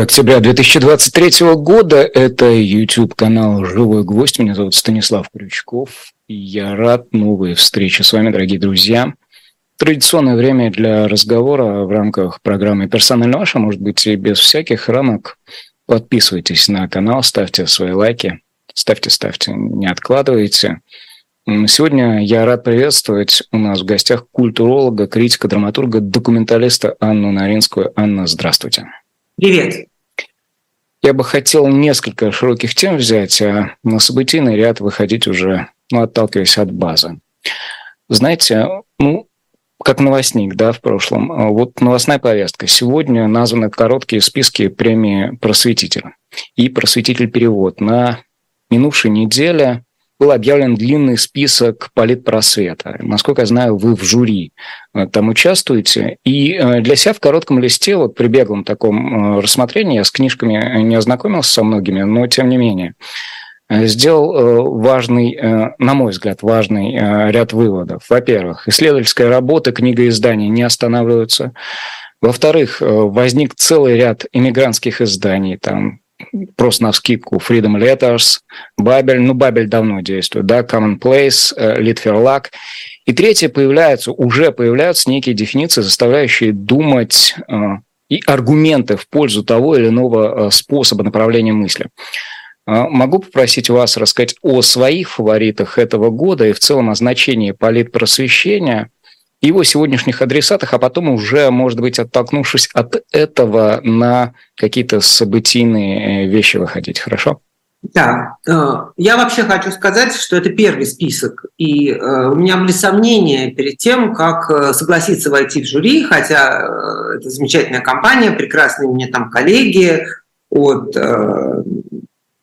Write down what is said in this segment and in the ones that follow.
2 октября 2023 года. Это YouTube-канал «Живой гвоздь». Меня зовут Станислав Крючков. Я рад новой встрече с вами, дорогие друзья. Традиционное время для разговора в рамках программы «Персонально ваша», может быть, и без всяких рамок. Подписывайтесь на канал, ставьте свои лайки. Ставьте, ставьте, не откладывайте. Сегодня я рад приветствовать у нас в гостях культуролога, критика, драматурга, документалиста Анну Наринскую. Анна, здравствуйте. Привет. Я бы хотел несколько широких тем взять, а на событийный ряд выходить уже, ну, отталкиваясь от базы. Знаете, ну, как новостник, да, в прошлом. А вот новостная повестка. Сегодня названы короткие списки премии «Просветитель» и «Просветитель-перевод». На минувшей неделе был объявлен длинный список политпросвета. Насколько я знаю, вы в жюри э, там участвуете. И э, для себя в коротком листе, вот при беглом таком э, рассмотрении, я с книжками не ознакомился со многими, но тем не менее, сделал важный, на мой взгляд, важный ряд выводов. Во-первых, исследовательская работа, книга издания не останавливаются. Во-вторых, возник целый ряд иммигрантских изданий, там просто на вскидку Freedom Letters, Бабель, ну, Бабель давно действует, да, Commonplace, Литферлак. И третье, появляются, уже появляются некие дефиниции, заставляющие думать э, и аргументы в пользу того или иного э, способа направления мысли. Э, могу попросить вас рассказать о своих фаворитах этого года и в целом о значении политпросвещения – его сегодняшних адресатах, а потом уже, может быть, оттолкнувшись от этого, на какие-то событийные э, вещи выходить. Хорошо? Да, э, я вообще хочу сказать, что это первый список, и э, у меня были сомнения перед тем, как согласиться войти в жюри, хотя это замечательная компания, прекрасные меня там коллеги от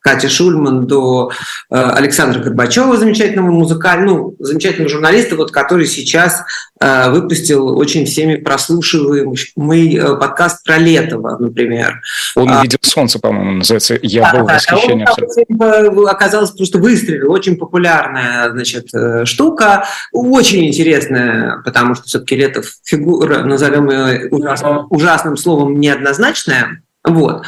Кати Шульман до э, Александра Горбачева, замечательного музыкального, ну, замечательного журналиста, вот, который сейчас э, выпустил очень всеми прослушиваемый э, подкаст про Летова, например. Он а, увидел солнце, по-моему, называется. Я да, был в восхищении. Он, оказалось просто выстрелил. Очень популярная значит, штука. Очень интересная, потому что все-таки Летов фигура, назовем ее ужасным, ужасным словом, неоднозначная. Вот.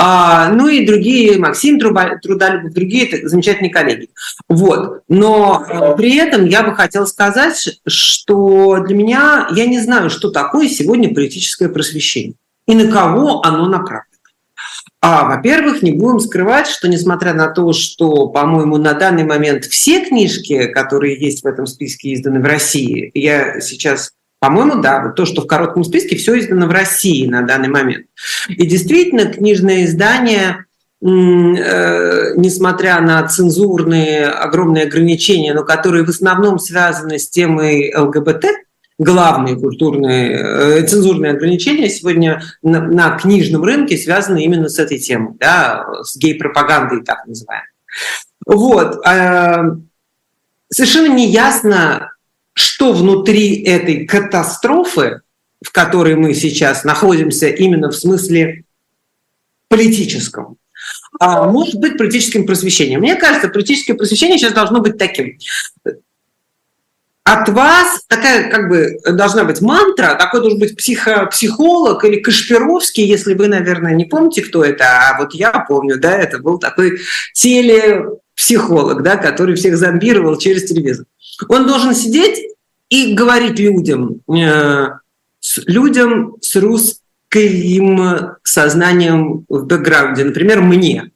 А, ну и другие, Максим Трудолюбов, другие замечательные коллеги. Вот. Но э, при этом я бы хотела сказать, что для меня, я не знаю, что такое сегодня политическое просвещение и на кого оно направлено. А, во-первых, не будем скрывать, что несмотря на то, что, по-моему, на данный момент все книжки, которые есть в этом списке, изданы в России, я сейчас по-моему, да, вот то, что в коротком списке, все издано в России на данный момент. И действительно, книжное издание, э, несмотря на цензурные огромные ограничения, но которые в основном связаны с темой ЛГБТ, главные культурные э, цензурные ограничения сегодня на, на книжном рынке связаны именно с этой темой, да, с гей-пропагандой, так называемой. Вот. Э, совершенно неясно, что внутри этой катастрофы, в которой мы сейчас находимся именно в смысле политическом, а может быть политическим просвещением. Мне кажется, политическое просвещение сейчас должно быть таким. От вас такая как бы должна быть мантра, такой должен быть психо, психолог или Кашпировский, если вы, наверное, не помните, кто это, а вот я помню, да, это был такой телепсихолог, да, который всех зомбировал через телевизор. Он должен сидеть и говорить людям, э, людям с русским сознанием в бэкграунде, например, мне.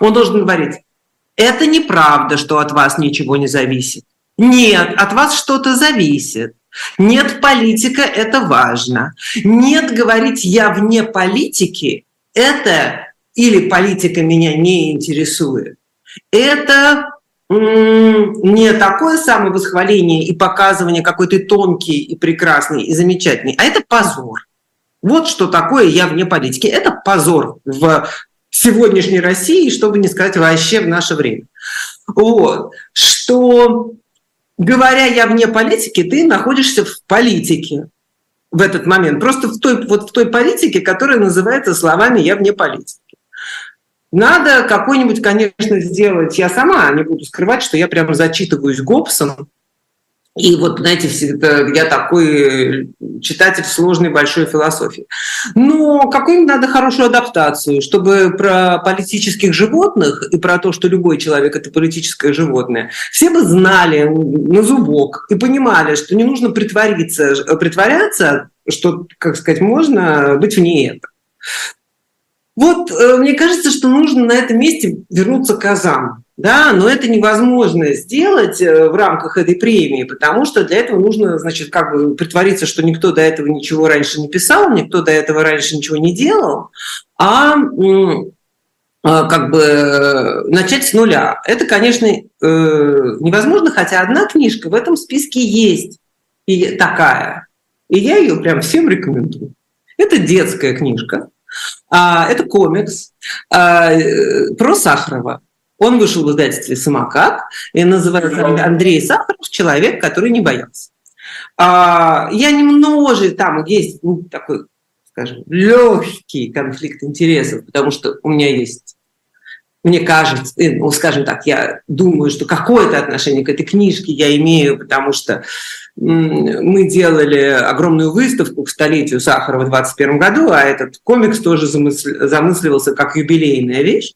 Он должен говорить, это неправда, что от вас ничего не зависит. Нет, от вас что-то зависит. Нет, политика – это важно. Нет, говорить «я вне политики» – это или политика меня не интересует. Это не такое самовосхваление и показывание, какой ты тонкий и прекрасный и замечательный, а это позор. Вот что такое я вне политики. Это позор в сегодняшней России, чтобы не сказать вообще в наше время. Вот. Что, говоря я вне политики, ты находишься в политике в этот момент. Просто в той, вот в той политике, которая называется словами «я вне политики». Надо какой-нибудь, конечно, сделать. Я сама не буду скрывать, что я прямо зачитываюсь Гоббсом И вот, знаете, всегда я такой читатель сложной большой философии. Но какую надо хорошую адаптацию, чтобы про политических животных и про то, что любой человек – это политическое животное, все бы знали на зубок и понимали, что не нужно притвориться, притворяться, что, как сказать, можно быть вне этого. Вот э, мне кажется, что нужно на этом месте вернуться к азам. Да, но это невозможно сделать э, в рамках этой премии, потому что для этого нужно, значит, как бы притвориться, что никто до этого ничего раньше не писал, никто до этого раньше ничего не делал, а, а как бы начать с нуля. Это, конечно, э, невозможно, хотя одна книжка в этом списке есть и такая. И я ее прям всем рекомендую. Это детская книжка, это комикс а, про Сахарова. Он вышел в издательстве «Самокат» и называется Андрей Сахаров «Человек, который не боялся». А, я немножко, там есть ну, такой, скажем, легкий конфликт интересов, потому что у меня есть мне кажется, ну, скажем так, я думаю, что какое-то отношение к этой книжке я имею, потому что мы делали огромную выставку к столетию Сахарова в 2021 году, а этот комикс тоже замысливался как юбилейная вещь.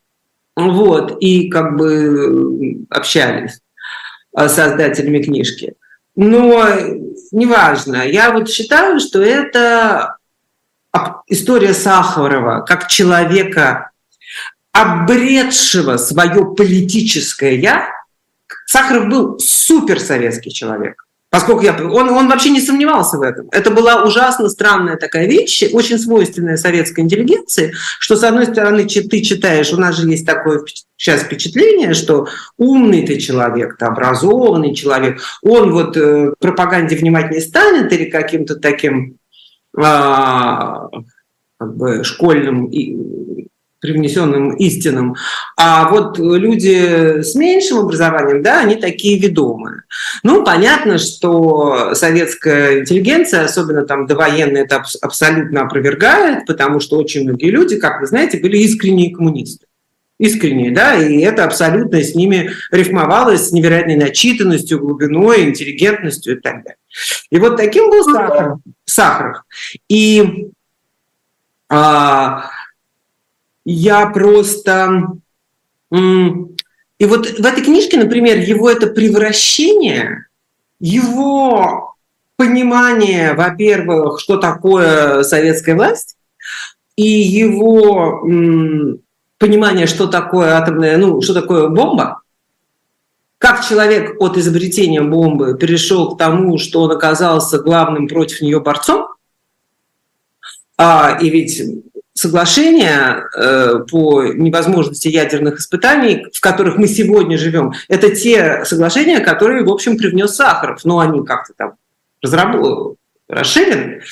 Вот, и как бы общались с создателями книжки. Но неважно, я вот считаю, что это история Сахарова как человека, обретшего свое политическое «я». Сахаров был суперсоветский человек. Поскольку я, он, он вообще не сомневался в этом. Это была ужасно странная такая вещь, очень свойственная советской интеллигенции, что, с одной стороны, ты читаешь, у нас же есть такое сейчас впечатление, что умный ты человек, ты образованный человек, он вот э, пропаганде внимать не станет или каким-то таким э, как бы школьным привнесенным истинам. А вот люди с меньшим образованием, да, они такие ведомые. Ну, понятно, что советская интеллигенция, особенно там довоенная, это абсолютно опровергает, потому что очень многие люди, как вы знаете, были искренние коммунисты искренние, да, и это абсолютно с ними рифмовалось с невероятной начитанностью, глубиной, интеллигентностью и так далее. И вот таким был Сахаров. Сахаров. И а, я просто... И вот в этой книжке, например, его это превращение, его понимание, во-первых, что такое советская власть, и его понимание, что такое атомная, ну, что такое бомба, как человек от изобретения бомбы перешел к тому, что он оказался главным против нее борцом, а, и ведь соглашения э, по невозможности ядерных испытаний, в которых мы сегодня живем, это те соглашения, которые, в общем, привнес Сахаров, но они как-то там разработаны, расширены.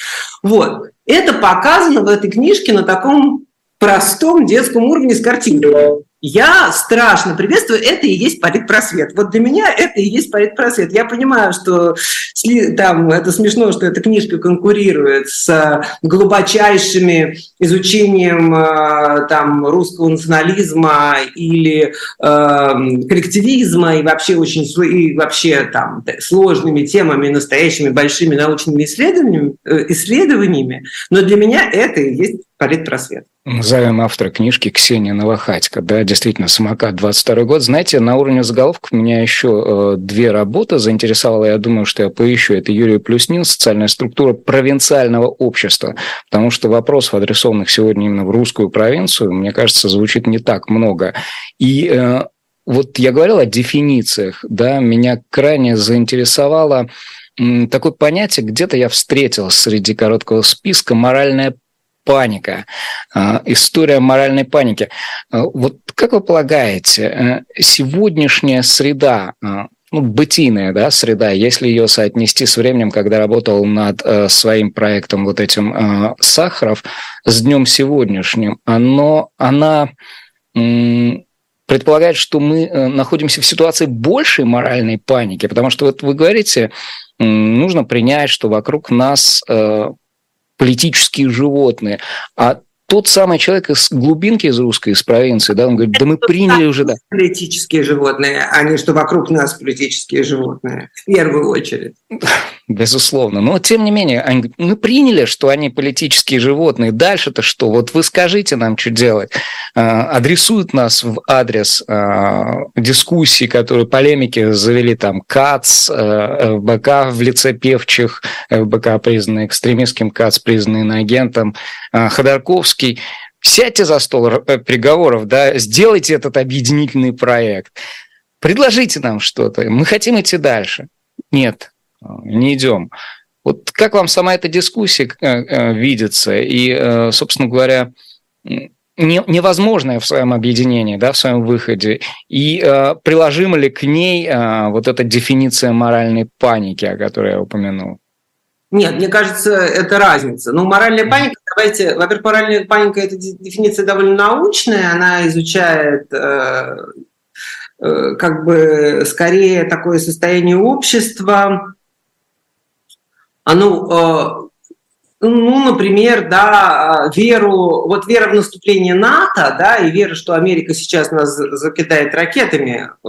Вот. Это показано в этой книжке на таком простом детском уровне с картинкой. Я страшно приветствую, это и есть политпросвет. Вот для меня это и есть политпросвет. Я понимаю, что там это смешно, что эта книжка конкурирует с глубочайшими изучением э, там, русского национализма или э, коллективизма и вообще очень и вообще там сложными темами, настоящими большими научными исследованиями, э, исследованиями. Но для меня это и есть политпросвет. Назовем автора книжки Ксения Новохатько. Да, действительно, «Самокат», 22 год. Знаете, на уровне заголовков меня еще э, две работы заинтересовало. Я думаю, что я поищу. Это Юрий Плюснин «Социальная структура провинциального общества». Потому что вопросов, адресованных сегодня именно в русскую провинцию, мне кажется, звучит не так много. И э, вот я говорил о дефинициях. Да, меня крайне заинтересовало такое понятие, где-то я встретил среди короткого списка моральная паника, а, история моральной паники. А, вот как вы полагаете, э, сегодняшняя среда, а, ну, бытийная да, среда, если ее соотнести с временем, когда работал над э, своим проектом вот этим э, Сахаров, с днем сегодняшним, оно, она предполагает, что мы находимся в ситуации большей моральной паники, потому что вот вы говорите, нужно принять, что вокруг нас политические животные. А тот самый человек из глубинки из русской, из провинции, да, он говорит, да мы приняли уже, да. Политические животные, а не что вокруг нас политические животные, в первую очередь. Безусловно. Но тем не менее, они говорят, мы приняли, что они политические животные. Дальше-то что? Вот вы скажите нам, что делать. А, адресуют нас в адрес а, дискуссий, которые полемики завели там КАЦ, а, ФБК в лице певчих, ФБК признанный экстремистским, КАЦ признанный иноагентом, Ходорковский. Сядьте за стол э, переговоров, да, сделайте этот объединительный проект. Предложите нам что-то. Мы хотим идти дальше. Нет, не идем. Вот как вам сама эта дискуссия э, э, видится? И, э, собственно говоря, невозможное в своем объединении, да, в своем выходе, и э, приложима ли к ней э, вот эта дефиниция моральной паники, о которой я упомянул? Нет, мне кажется, это разница. Ну, моральная паника, давайте, во-первых, моральная паника – это дефиниция довольно научная, она изучает э, э, как бы скорее такое состояние общества, оно, э, ну, например, да, веру, вот вера в наступление НАТО, да, и вера, что Америка сейчас нас закидает ракетами, э,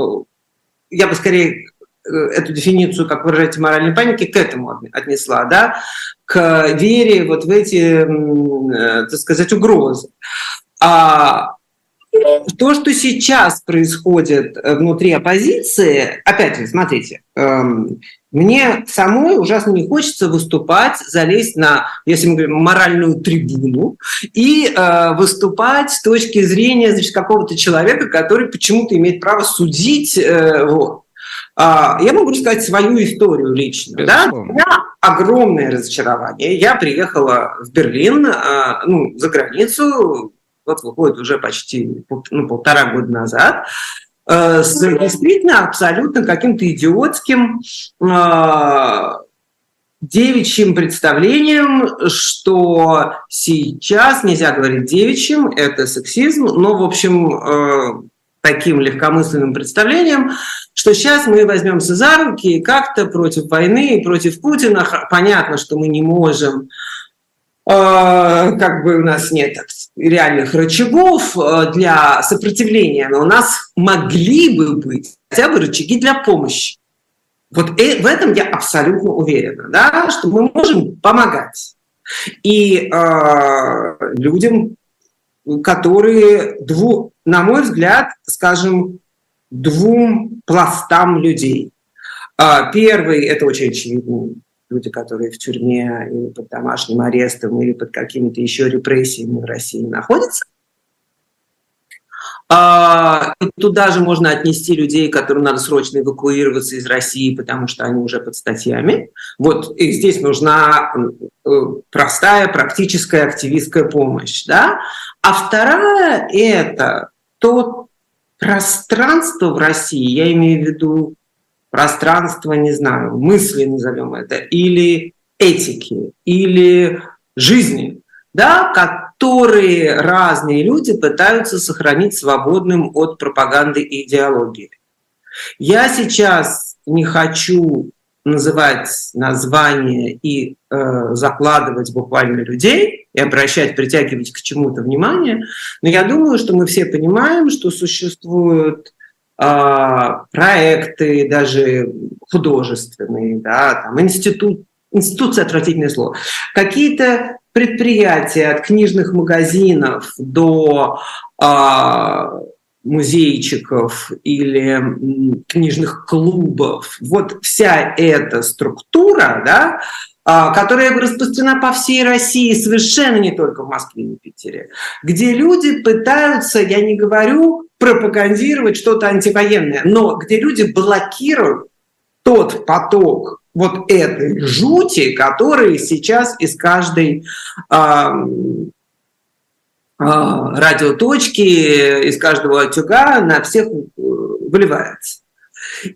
я бы скорее э, эту дефиницию, как выражаете, моральной паники, к этому отнесла, да, к вере вот в эти, так сказать, угрозы. А то, что сейчас происходит внутри оппозиции, опять же, смотрите, эм, мне самой ужасно не хочется выступать, залезть на, если мы говорим, моральную трибуну и э, выступать с точки зрения значит, какого-то человека, который почему-то имеет право судить. Э, вот. А, я могу рассказать свою историю лично. Да? У меня огромное разочарование. Я приехала в Берлин, э, ну, за границу, вот выходит уже почти ну, полтора года назад. Э, с действительно абсолютно каким-то идиотским э, девичьим представлением, что сейчас нельзя говорить девичьим, это сексизм, но, в общем, э, таким легкомысленным представлением, что сейчас мы возьмемся за руки и как-то против войны и против Путина, понятно, что мы не можем Э, как бы у нас нет реальных рычагов э, для сопротивления, но у нас могли бы быть хотя бы рычаги для помощи. Вот в этом я абсолютно уверена, да, что мы можем помогать. И э, людям, которые, дву, на мой взгляд, скажем, двум пластам людей. Э, первый – это очень очевидный люди, которые в тюрьме или под домашним арестом, или под какими-то еще репрессиями в России находятся. Туда же можно отнести людей, которым надо срочно эвакуироваться из России, потому что они уже под статьями. Вот и здесь нужна э, простая, практическая, активистская помощь. Да? А вторая – это то пространство в России, я имею в виду пространства, не знаю, мысли назовем это, или этики, или жизни, да, которые разные люди пытаются сохранить свободным от пропаганды и идеологии. Я сейчас не хочу называть названия и э, закладывать буквально людей и обращать, притягивать к чему-то внимание, но я думаю, что мы все понимаем, что существуют а, проекты даже художественные, да, там институт, институция отвратительное слово, какие-то предприятия от книжных магазинов до а, музейчиков или книжных клубов, вот вся эта структура, да, а, которая распространена по всей России, совершенно не только в Москве и Питере, где люди пытаются, я не говорю пропагандировать что-то антивоенное, но где люди блокируют тот поток вот этой жути, который сейчас из каждой а, радиоточки, из каждого утюга на всех э, выливается.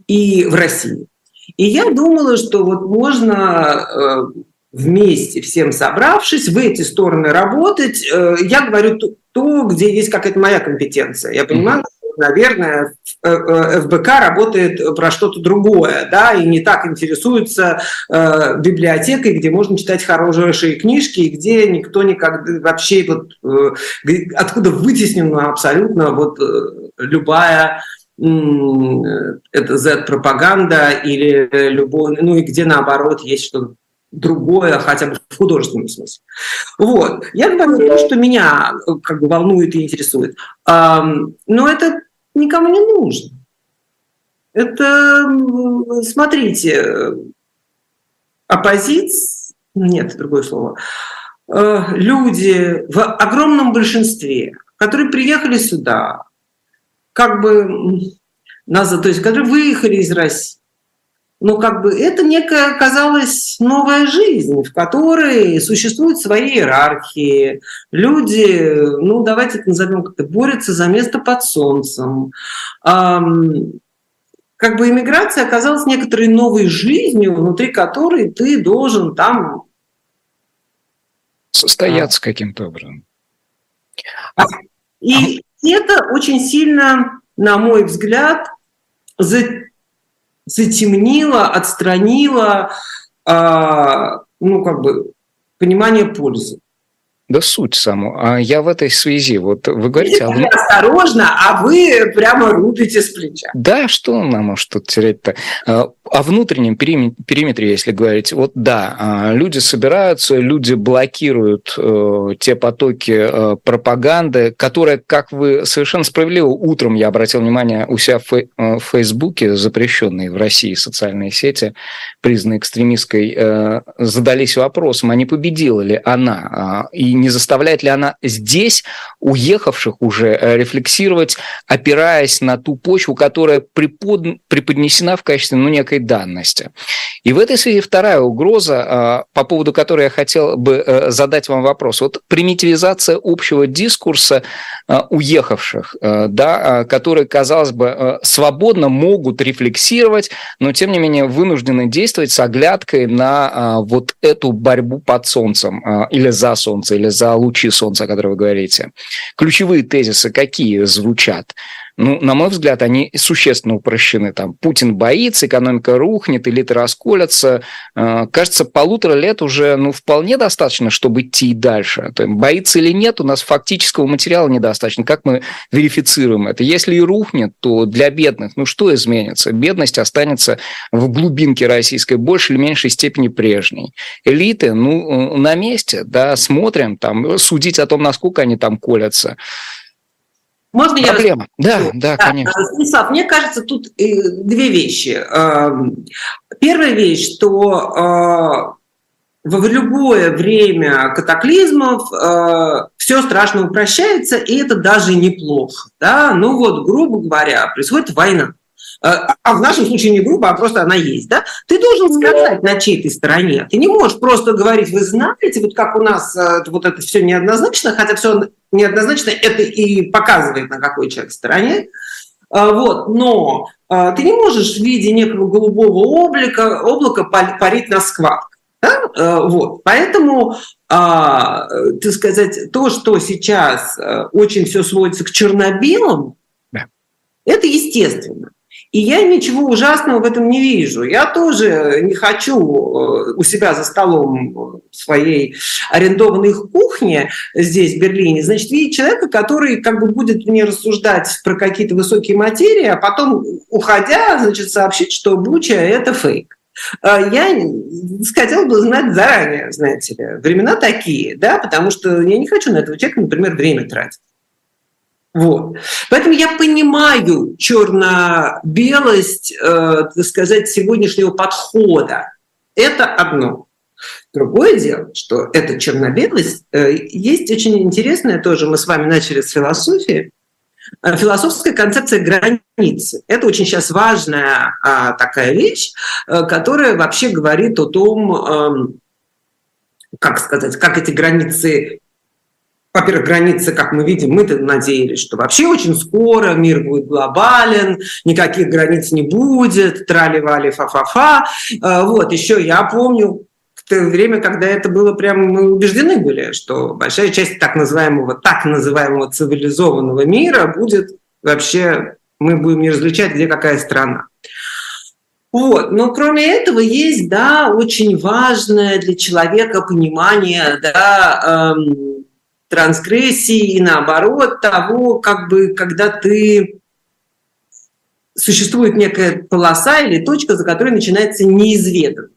И в России. И я думала, что вот можно э, вместе, всем собравшись, в эти стороны работать. Э, я говорю то, где есть какая-то моя компетенция. Я понимаю, наверное, ФБК работает про что-то другое, да, и не так интересуется э, библиотекой, где можно читать хорошие книжки, и где никто никогда вообще вот э, откуда вытеснена абсолютно вот э, любая это Z-пропаганда или любой, ну и где наоборот есть что-то другое, хотя бы в художественном смысле. Вот. Я говорю то, что меня как бы волнует и интересует. Но это никому не нужно. Это, смотрите, оппозиция, нет, другое слово, э, люди в огромном большинстве, которые приехали сюда, как бы назад, то есть которые выехали из России, но как бы это некая оказалась новая жизнь, в которой существуют свои иерархии. Люди, ну давайте это назовем как-то, борются за место под солнцем. Как бы иммиграция оказалась некоторой новой жизнью, внутри которой ты должен там... Состояться а. каким-то образом. И а это очень сильно, на мой взгляд, затемнило, отстранило, а, ну, как бы, понимание пользы. Да суть саму. А я в этой связи, вот вы говорите... А... Осторожно, а вы прямо рубите с плеча. Да, что нам может тут терять-то? А, о внутреннем периметре, если говорить, вот да, а, люди собираются, люди блокируют э, те потоки э, пропаганды, которые, как вы совершенно справедливо, утром я обратил внимание у себя в э, Фейсбуке, запрещенные в России социальные сети, признанные экстремистской, задались вопросом, а не победила ли она, и не заставляет ли она здесь уехавших уже рефлексировать, опираясь на ту почву, которая преподнесена в качестве ну, некой данности. И в этой связи вторая угроза, а, по поводу которой я хотел бы э, задать вам вопрос. Вот примитивизация общего дискурса а, уехавших, э, да, а, которые, казалось бы, э, свободно могут рефлексировать, но тем не менее вынуждены действовать с оглядкой на вот эту борьбу под солнцем или за солнце, или за лучи солнца, о которых вы говорите. Ключевые тезисы какие звучат? Ну, на мой взгляд, они существенно упрощены. Там Путин боится, экономика рухнет, элиты расколятся. Э, кажется, полутора лет уже ну, вполне достаточно, чтобы идти и дальше. То есть, боится или нет, у нас фактического материала недостаточно. Как мы верифицируем это? Если и рухнет, то для бедных, ну что изменится? Бедность останется в глубинке российской больше или меньшей степени прежней. Элиты, ну, э, на месте, да, смотрим, там, судить о том, насколько они там колятся. Можно Проблема. я... Да, да, да, конечно. Станислав, мне кажется, тут э, две вещи. Эм, первая вещь, что э, в любое время катаклизмов э, все страшно упрощается, и это даже неплохо. Да? Ну вот, грубо говоря, происходит война. А, а в нашем случае не грубо, а просто она есть, да, ты должен сказать, на чьей ты стороне. Ты не можешь просто говорить, вы знаете, вот как у нас э, вот это все неоднозначно, хотя все неоднозначно, это и показывает, на какой человек стороне. А, вот, но ты не можешь в виде некого голубого облака, облака парить на складках. Да? Вот. Поэтому, так сказать, то, что сейчас э, очень все сводится к черно-белому, да. это естественно. И я ничего ужасного в этом не вижу. Я тоже не хочу э, у себя за столом своей арендованной кухни здесь, в Берлине, значит, видеть человека, который как бы будет мне рассуждать про какие-то высокие материи, а потом, уходя, значит, сообщить, что Буча – это фейк. Э, я хотела бы знать заранее, знаете ли, времена такие, да, потому что я не хочу на этого человека, например, время тратить. Вот. Поэтому я понимаю черно-белость, э, так сказать, сегодняшнего подхода. Это одно. Другое дело, что эта черно-белость э, есть очень интересная тоже, мы с вами начали с философии, э, философская концепция границы. Это очень сейчас важная а, такая вещь, э, которая вообще говорит о том, э, как сказать, как эти границы во-первых, границы, как мы видим, мы-то надеялись, что вообще очень скоро мир будет глобален, никаких границ не будет, трали-вали, фа-фа-фа. А, вот, еще я помню то время, когда это было прям, мы убеждены были, что большая часть так называемого, так называемого цивилизованного мира будет вообще мы будем не различать, где какая страна. Вот. Но кроме этого есть, да, очень важное для человека понимание, да, эм, трансгрессии и наоборот того, как бы, когда ты существует некая полоса или точка, за которой начинается неизведанное.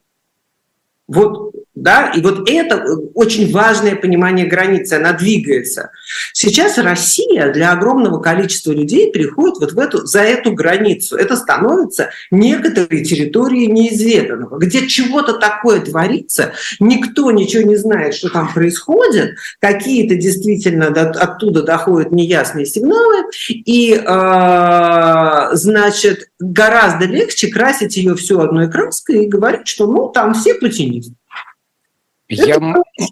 Вот да? И вот это э, очень важное понимание границы, она двигается. Сейчас Россия для огромного количества людей переходит вот в эту, за эту границу. Это становится некоторой территорией неизведанного, где чего-то такое творится, никто ничего не знает, что там происходит, какие-то действительно оттуда доходят неясные сигналы, и, э, значит, гораздо легче красить ее всю одной краской и говорить, что ну там все путинисты. Я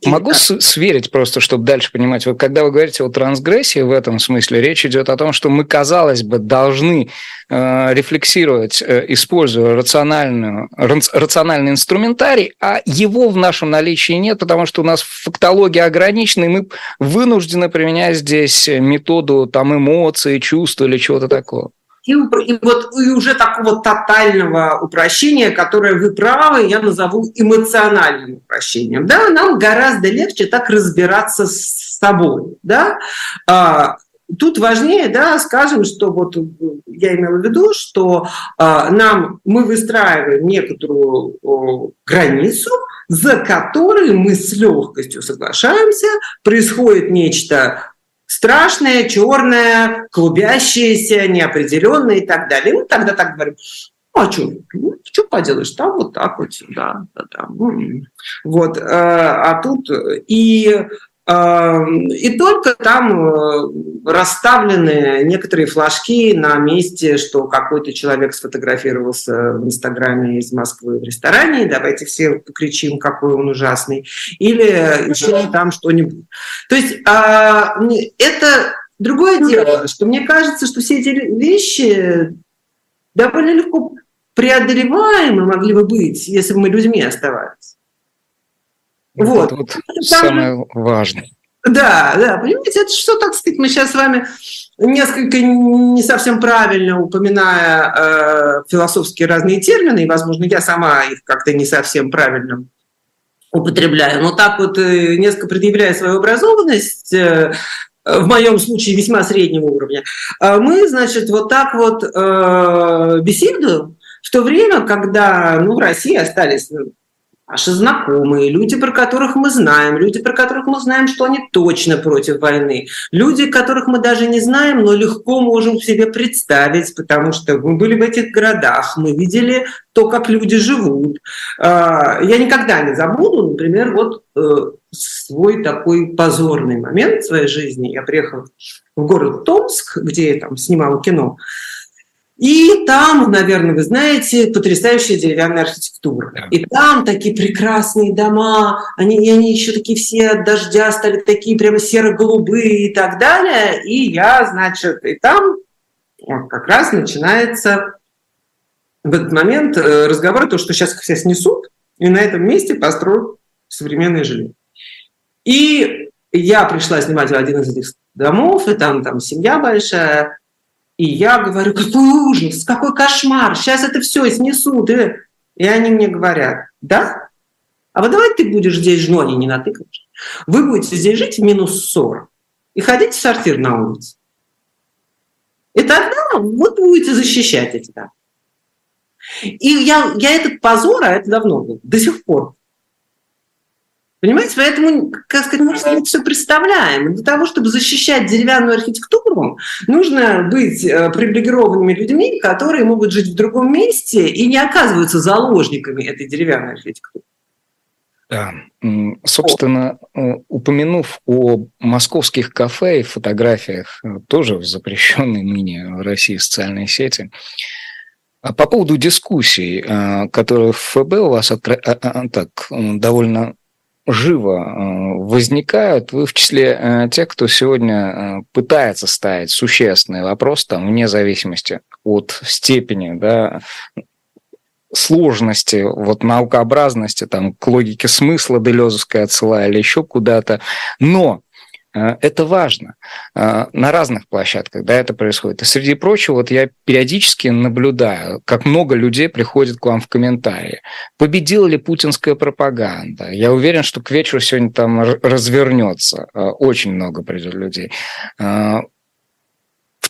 могу сверить просто, чтобы дальше понимать. Вот когда вы говорите о трансгрессии в этом смысле, речь идет о том, что мы, казалось бы, должны э, рефлексировать, э, используя рациональную, рациональный инструментарий, а его в нашем наличии нет, потому что у нас фактология ограничена, и мы вынуждены применять здесь методу там, эмоций, чувств или чего-то такого. И, и вот и уже такого тотального упрощения, которое вы правы, я назову эмоциональным упрощением. Да, нам гораздо легче так разбираться с собой. Да? А, тут важнее, да, скажем, что вот я имела в виду, что а, нам мы выстраиваем некоторую о, границу, за которой мы с легкостью соглашаемся, происходит нечто страшное, черное, клубящееся, неопределенное и так далее. И мы тогда так говорим, ну, а что, ну, что поделаешь, там вот так вот, да, да, да. Вот, э, а тут и и только там э, расставлены некоторые флажки на месте, что какой-то человек сфотографировался в Инстаграме из Москвы в ресторане, давайте все покричим, какой он ужасный, или еще там что-нибудь. То есть а, это другое дело, что мне кажется, что все эти вещи довольно легко преодолеваемы могли бы быть, если бы мы людьми оставались. Вот. Это вот самое важное. Да, да, понимаете, это что, так сказать, мы сейчас с вами несколько не совсем правильно упоминая э, философские разные термины, и, возможно, я сама их как-то не совсем правильно употребляю, но так вот э, несколько предъявляя свою образованность, э, в моем случае весьма среднего уровня, э, мы, значит, вот так вот э, беседуем в то время, когда ну, в России остались наши знакомые, люди, про которых мы знаем, люди, про которых мы знаем, что они точно против войны, люди, которых мы даже не знаем, но легко можем себе представить, потому что мы были в этих городах, мы видели то, как люди живут. А, я никогда не забуду, например, вот э, свой такой позорный момент в своей жизни. Я приехала в город Томск, где я там снимала кино, и там, наверное, вы знаете, потрясающая деревянная архитектура. Да. И там такие прекрасные дома, они, и они еще такие все от дождя стали такие прямо серо-голубые и так далее. И я, значит, и там вот, как раз начинается в этот момент э, разговор, то, что сейчас все снесут, и на этом месте построят современное жилье. И я пришла снимать один из этих домов, и там, там семья большая, и я говорю, какой ужас, какой кошмар, сейчас это все снесут. И, и они мне говорят, да? А вот давай ты будешь здесь женой, не натыкаешь. Вы будете здесь жить в минус 40 и ходить в сортир на улице. И тогда вот будете защищать эти дома. И я, я этот позор, а это давно был, до сих пор Понимаете, поэтому, как сказать, мы все представляем. Для того, чтобы защищать деревянную архитектуру, нужно быть э, привилегированными людьми, которые могут жить в другом месте и не оказываются заложниками этой деревянной архитектуры. Да. Собственно, э, упомянув о московских кафе и фотографиях, э, тоже в запрещенной ныне в России социальной сети, а по поводу дискуссий, которые в ФБ у вас так довольно живо э, возникают, вы в числе э, тех, кто сегодня э, пытается ставить существенный вопрос, там, вне зависимости от степени да, сложности, вот наукообразности, там, к логике смысла Делезовская отсылая или еще куда-то. Но это важно э, на разных площадках, да, это происходит. И среди прочего, вот я периодически наблюдаю, как много людей приходит к вам в комментарии. Победила ли путинская пропаганда? Я уверен, что к вечеру сегодня там развернется. Э, очень много придет людей.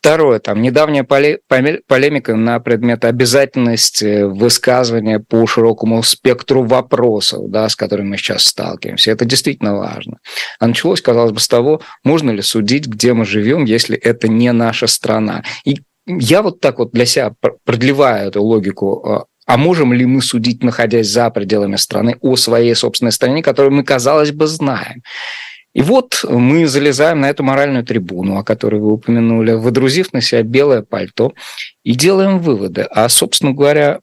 Второе, там, недавняя полемика на предмет обязательности высказывания по широкому спектру вопросов, да, с которыми мы сейчас сталкиваемся. Это действительно важно. А началось, казалось бы, с того, можно ли судить, где мы живем, если это не наша страна. И я вот так вот для себя продлеваю эту логику а, а можем ли мы судить, находясь за пределами страны, о своей собственной стране, которую мы, казалось бы, знаем? И вот мы залезаем на эту моральную трибуну, о которой вы упомянули, выдрузив на себя белое пальто, и делаем выводы. А, собственно говоря,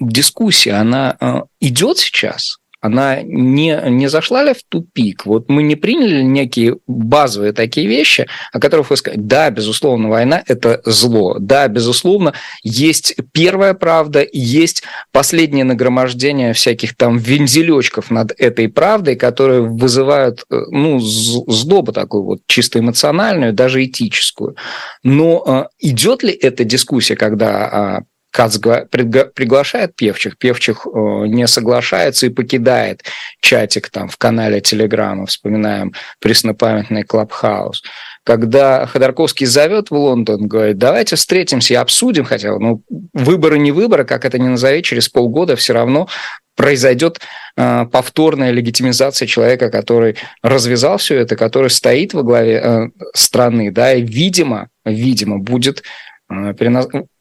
дискуссия, она э, идет сейчас – она не, не зашла ли в тупик? Вот мы не приняли некие базовые такие вещи, о которых вы сказали, да, безусловно, война – это зло, да, безусловно, есть первая правда, есть последнее нагромождение всяких там вензелечков над этой правдой, которые вызывают, э, ну, злобу такую вот чисто эмоциональную, даже этическую. Но э, идет ли эта дискуссия, когда а, Кац приглашает певчих, певчих э, не соглашается и покидает чатик там в канале Телеграма, вспоминаем преснопамятный Клабхаус. Когда Ходорковский зовет в Лондон, говорит, давайте встретимся и обсудим, хотя ну, выборы не выборы, как это ни назови, через полгода все равно произойдет э, повторная легитимизация человека, который развязал все это, который стоит во главе э, страны, да, и, видимо, видимо, будет Э,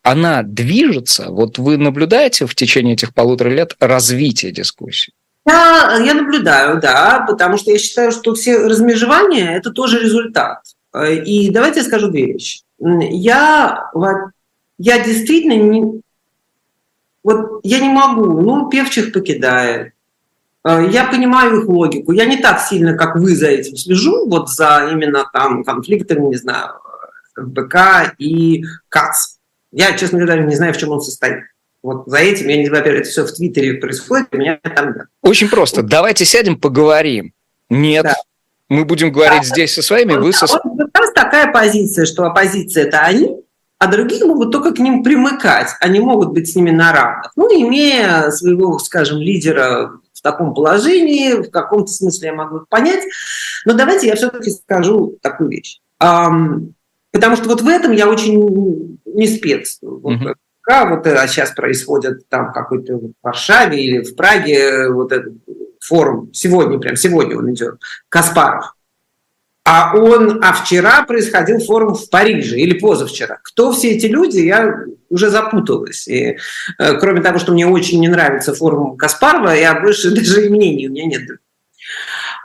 она движется, вот вы наблюдаете в течение этих полутора лет развитие дискуссии? Я, я наблюдаю, да, потому что я считаю, что все размежевания – это тоже результат. Э, и давайте я скажу две вещи. Я, я действительно не, вот я не могу, ну, певчих покидает, э, я понимаю их логику. Я не так сильно, как вы за этим слежу, вот за именно там конфликтами, не знаю, БК и КАЦ. Я, честно говоря, не знаю, в чем он состоит. Вот за этим, я не знаю, это все в Твиттере происходит, у меня там нет. Очень просто. Вот. Давайте сядем, поговорим. Нет. Да. Мы будем говорить да. здесь со своими, вы со... Вот как раз такая позиция, что оппозиция – это они, а другие могут только к ним примыкать, они могут быть с ними на равных. Ну, имея своего, скажем, лидера в таком положении, в каком-то смысле я могу понять. Но давайте я все-таки скажу такую вещь. Потому что вот в этом я очень не спец. Вот, mm-hmm. вот а сейчас происходит там какой-то в Варшаве или в Праге вот этот форум, сегодня, прям сегодня он идет, Каспаров. А он, а вчера происходил форум в Париже или позавчера. Кто все эти люди, я уже запуталась. И, э, кроме того, что мне очень не нравится форум Каспарова, я больше даже и мнений у меня нет.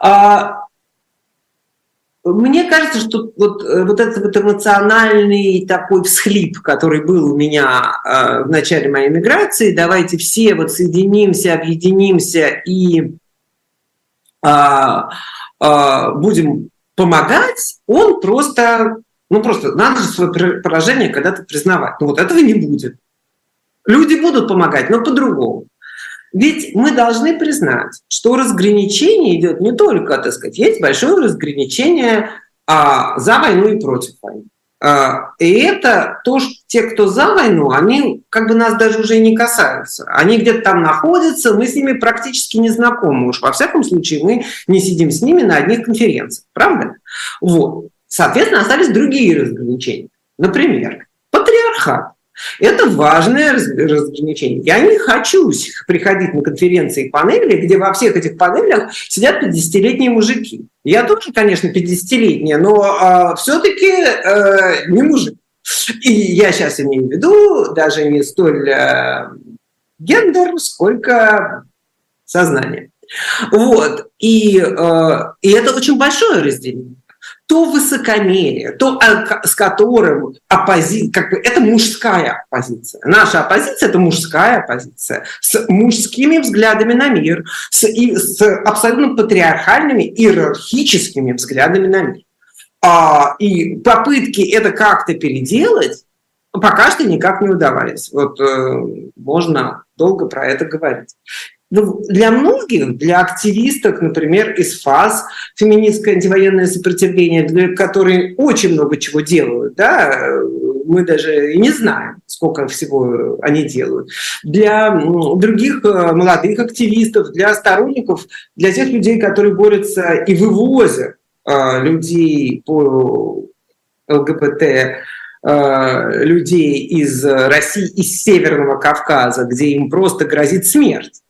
А, мне кажется, что вот, э, вот этот вот эмоциональный такой всхлип, который был у меня э, в начале моей миграции, давайте все вот соединимся, объединимся и э, э, будем помогать, он просто, ну просто надо же свое поражение когда-то признавать. Но вот этого не будет. Люди будут помогать, но по-другому. Ведь мы должны признать, что разграничение идет не только, так сказать, есть большое разграничение а, за войну и против войны. А, и это то, что те, кто за войну, они как бы нас даже уже не касаются. Они где-то там находятся, мы с ними практически не знакомы. Уж во всяком случае мы не сидим с ними на одних конференциях. Правда? Вот. Соответственно, остались другие разграничения. Например, патриархат. Это важное разграничение. Я не хочу приходить на конференции и панели, где во всех этих панелях сидят 50-летние мужики. Я тоже, конечно, 50-летняя, но э, все-таки э, не мужик. И я сейчас имею в виду даже не столь э, гендер, сколько сознание. Вот. И, э, и это очень большое разделение то высокомерие, то, а, с которым оппозиция, как бы, это мужская оппозиция. Наша оппозиция – это мужская оппозиция с мужскими взглядами на мир, с, и, с абсолютно патриархальными, иерархическими взглядами на мир. А, и попытки это как-то переделать пока что никак не удавались. Вот э, можно долго про это говорить. Ну, для многих, для активисток, например, из ФАС, феминистское антивоенное сопротивление, для которые очень много чего делают, да, мы даже и не знаем, сколько всего они делают. Для других э, молодых активистов, для сторонников, для тех людей, которые борются и вывозят э, людей по ЛГБТ, э, людей из России, из Северного Кавказа, где им просто грозит смерть Э,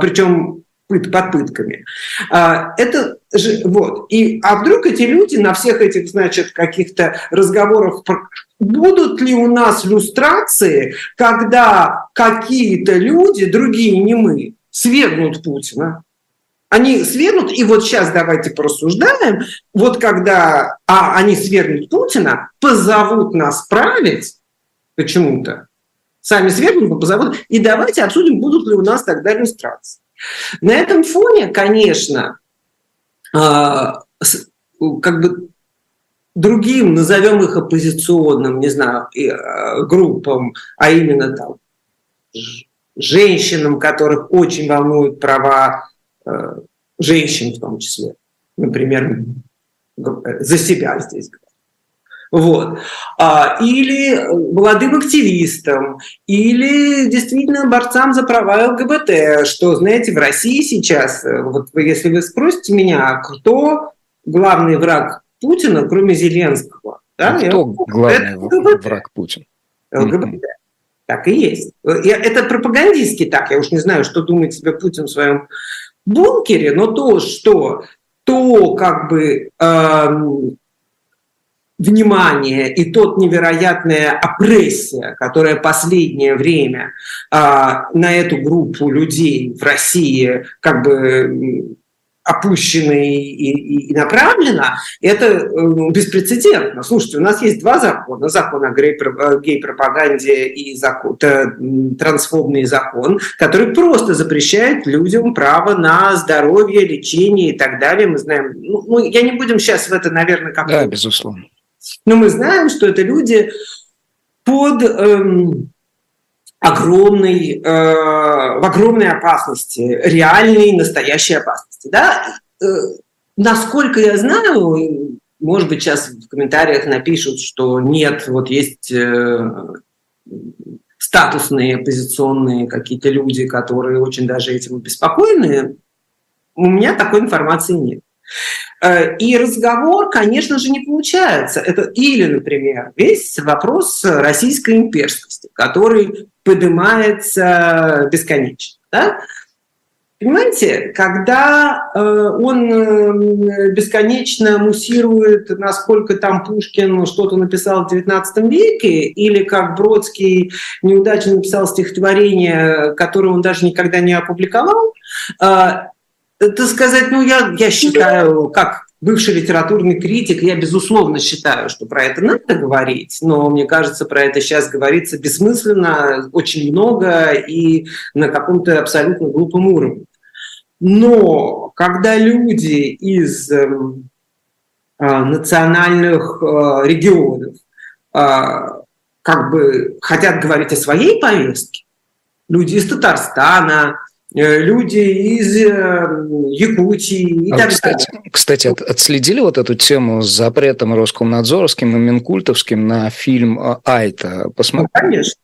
причем под пытками. А, это же, вот. И, а вдруг эти люди на всех этих, значит, каких-то разговорах будут ли у нас люстрации, когда какие-то люди, другие не мы, свергнут Путина? Они свергнут, и вот сейчас давайте порассуждаем, вот когда а, они свергнут Путина, позовут нас править почему-то, сами свергнут, позовут, и давайте обсудим, будут ли у нас тогда иллюстрации. На этом фоне, конечно, а, как бы другим, назовем их оппозиционным, не знаю, а, группам, а именно там женщинам, которых очень волнуют права а, женщин в том числе, например, за себя здесь вот. А, или молодым активистам, или действительно борцам за права ЛГБТ, что, знаете, в России сейчас, э, вот если вы спросите меня, кто главный враг Путина, кроме Зеленского? Да? А кто главный ЛГБТ. враг Путина? ЛГБТ. Mm-hmm. Так и есть. Это пропагандистски так. Я уж не знаю, что думает себе Путин в своем бункере, но то, что то как бы эм, внимание и тот невероятная опрессия, которая последнее время а, на эту группу людей в России как бы опущена и, и, и направлена, это э, беспрецедентно. Слушайте, у нас есть два закона. Закон о гей-пропаганде и закон, трансфобный закон, который просто запрещает людям право на здоровье, лечение и так далее. Мы знаем, ну, ну я не будем сейчас в это, наверное, как Да, безусловно. Но мы знаем, что это люди под эм, огромной, э, в огромной опасности, реальной, настоящей опасности. Да? Э, насколько я знаю, может быть, сейчас в комментариях напишут, что нет, вот есть э, статусные оппозиционные какие-то люди, которые очень даже этим обеспокоены. У меня такой информации нет. Э, и разговор, конечно же, не получается. Это или, например, весь вопрос российской имперскости, который поднимается бесконечно. Да? Понимаете, когда э, он э, бесконечно муссирует, насколько там Пушкин что-то написал в XIX веке, или как Бродский неудачно написал стихотворение, которое он даже никогда не опубликовал, это сказать, ну, я, я считаю, как бывший литературный критик, я, безусловно, считаю, что про это надо говорить, но мне кажется, про это сейчас говорится бессмысленно, очень много и на каком-то абсолютно глупом уровне. Но когда люди из э, национальных э, регионов э, как бы хотят говорить о своей повестке, люди из Татарстана, люди из э, Якутии и а так кстати, далее. Кстати, от, отследили вот эту тему с запретом Роскомнадзоровским и Минкультовским на фильм э, «Айта»? Посмотри. Ну, конечно.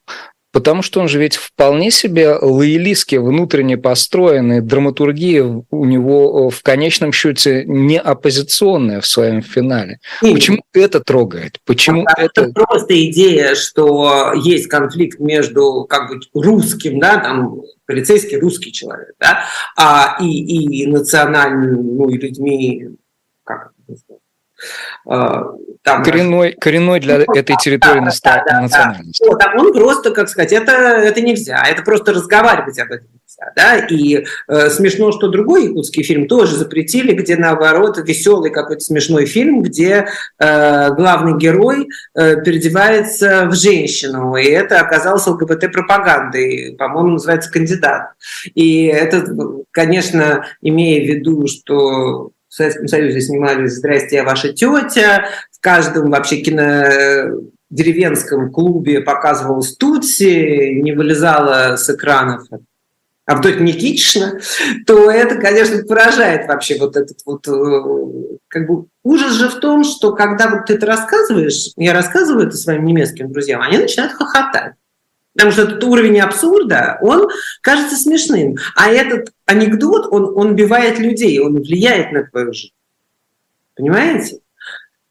Потому что он же ведь вполне себе лоялистски внутренне построенный, драматургия у него в конечном счете не оппозиционная в своем финале. Нет. Почему это трогает? Почему а это... это просто идея, что есть конфликт между как бы русским, да, там полицейский русский человек, да, а, и, и национальными ну, людьми, как это там, коренной, коренной для ну, этой территории да, да, да, национальности. Да. Вот, а он просто, как сказать, это, это нельзя, это просто разговаривать об этом нельзя. Да? И э, смешно, что другой якутский фильм тоже запретили, где наоборот веселый какой-то смешной фильм, где э, главный герой э, переодевается в женщину, и это оказалось ЛГБТ-пропагандой, по-моему, называется «Кандидат». И это, конечно, имея в виду, что в Советском Союзе снимались «Здрасте, я ваша тетя», в каждом вообще кино деревенском клубе показывалась Тутси, не вылезала с экранов. Авдотья Никитична, то это, конечно, поражает вообще вот этот вот э, как бы ужас же в том, что когда вот ты это рассказываешь, я рассказываю это своим немецким друзьям, они начинают хохотать. Потому что этот уровень абсурда, он кажется смешным. А этот анекдот, он, он убивает людей, он влияет на твою жизнь. Понимаете?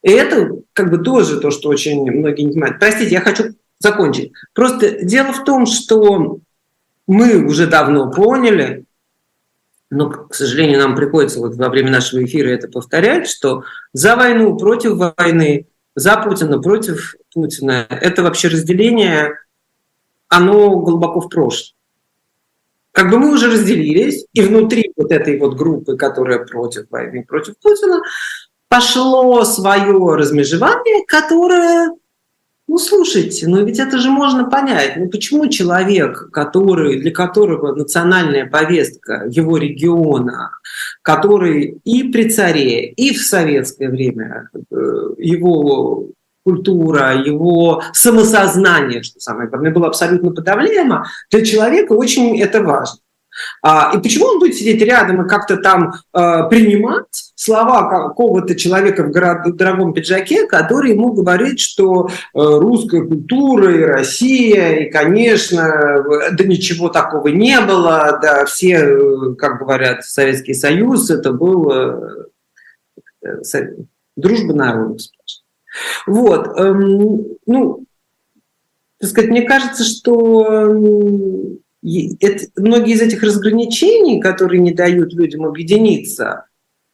И это как бы тоже то, что очень многие не понимают. Простите, я хочу закончить. Просто дело в том, что мы уже давно поняли, но, к сожалению, нам приходится вот во время нашего эфира это повторять, что за войну, против войны, за Путина, против Путина, это вообще разделение, оно глубоко в прошлом. Как бы мы уже разделились, и внутри вот этой вот группы, которая против войны, против Путина, пошло свое размежевание, которое ну, слушайте, ну ведь это же можно понять. Ну почему человек, который, для которого национальная повестка его региона, который и при царе, и в советское время э, его культура, его самосознание, что самое главное, было абсолютно подавляемо, для человека очень это важно. А, и почему он будет сидеть рядом и как-то там э, принимать слова какого-то человека в дорогом пиджаке, который ему говорит, что э, русская культура и Россия, и, конечно, да ничего такого не было, да все, э, как говорят, Советский Союз, это был дружба народов. Вот, эм, ну, так сказать, мне кажется, что это, многие из этих разграничений, которые не дают людям объединиться,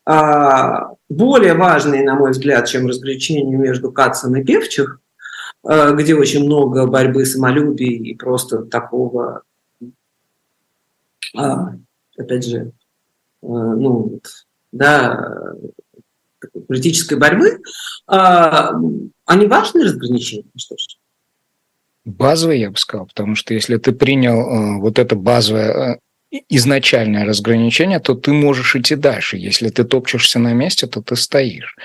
а, более важные, на мой взгляд, чем разграничения между Кацан и Певчих, а, где очень много борьбы самолюбий и просто такого, а, опять же, ну, да, политической борьбы, они важные разграничения, что ж базовый, я бы сказал, потому что если ты принял э, вот это базовое э, изначальное разграничение, то ты можешь идти дальше. Если ты топчешься на месте, то ты стоишь.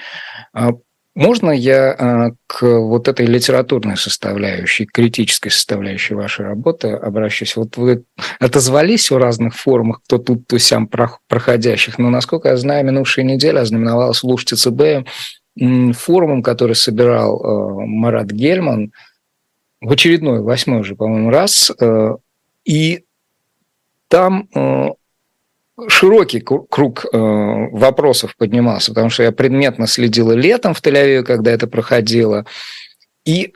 А можно я э, к вот этой литературной составляющей, критической составляющей вашей работы обращусь? Вот вы отозвались в разных форумах, кто тут, то сям проходящих, но, насколько я знаю, минувшая неделя ознаменовалась Луж ЦБ форумом, который собирал Марат Гельман – в очередной, восьмой уже, по-моему, раз. Э, и там э, широкий круг э, вопросов поднимался, потому что я предметно следила летом в Тель-Авиве, когда это проходило. И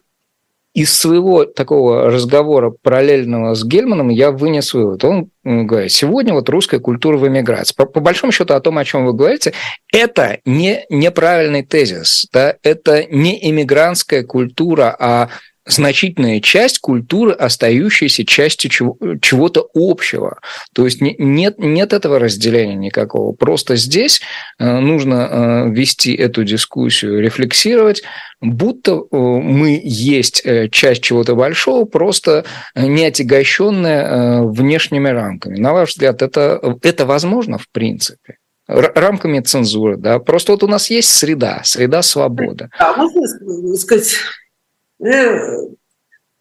из своего такого разговора параллельного с Гельманом я вынес вывод. Он говорит, сегодня вот русская культура в эмиграции. По, по большому счету о том, о чем вы говорите, это не неправильный тезис. Да? Это не иммигрантская культура, а значительная часть культуры, остающаяся частью чего- чего-то общего. То есть нет, нет этого разделения никакого. Просто здесь э, нужно э, вести эту дискуссию, рефлексировать, будто э, мы есть часть чего-то большого, просто не отягощенная внешними рамками. На ваш взгляд, это, это возможно в принципе? рамками цензуры, да, просто вот у нас есть среда, среда свободы. А можно сказать,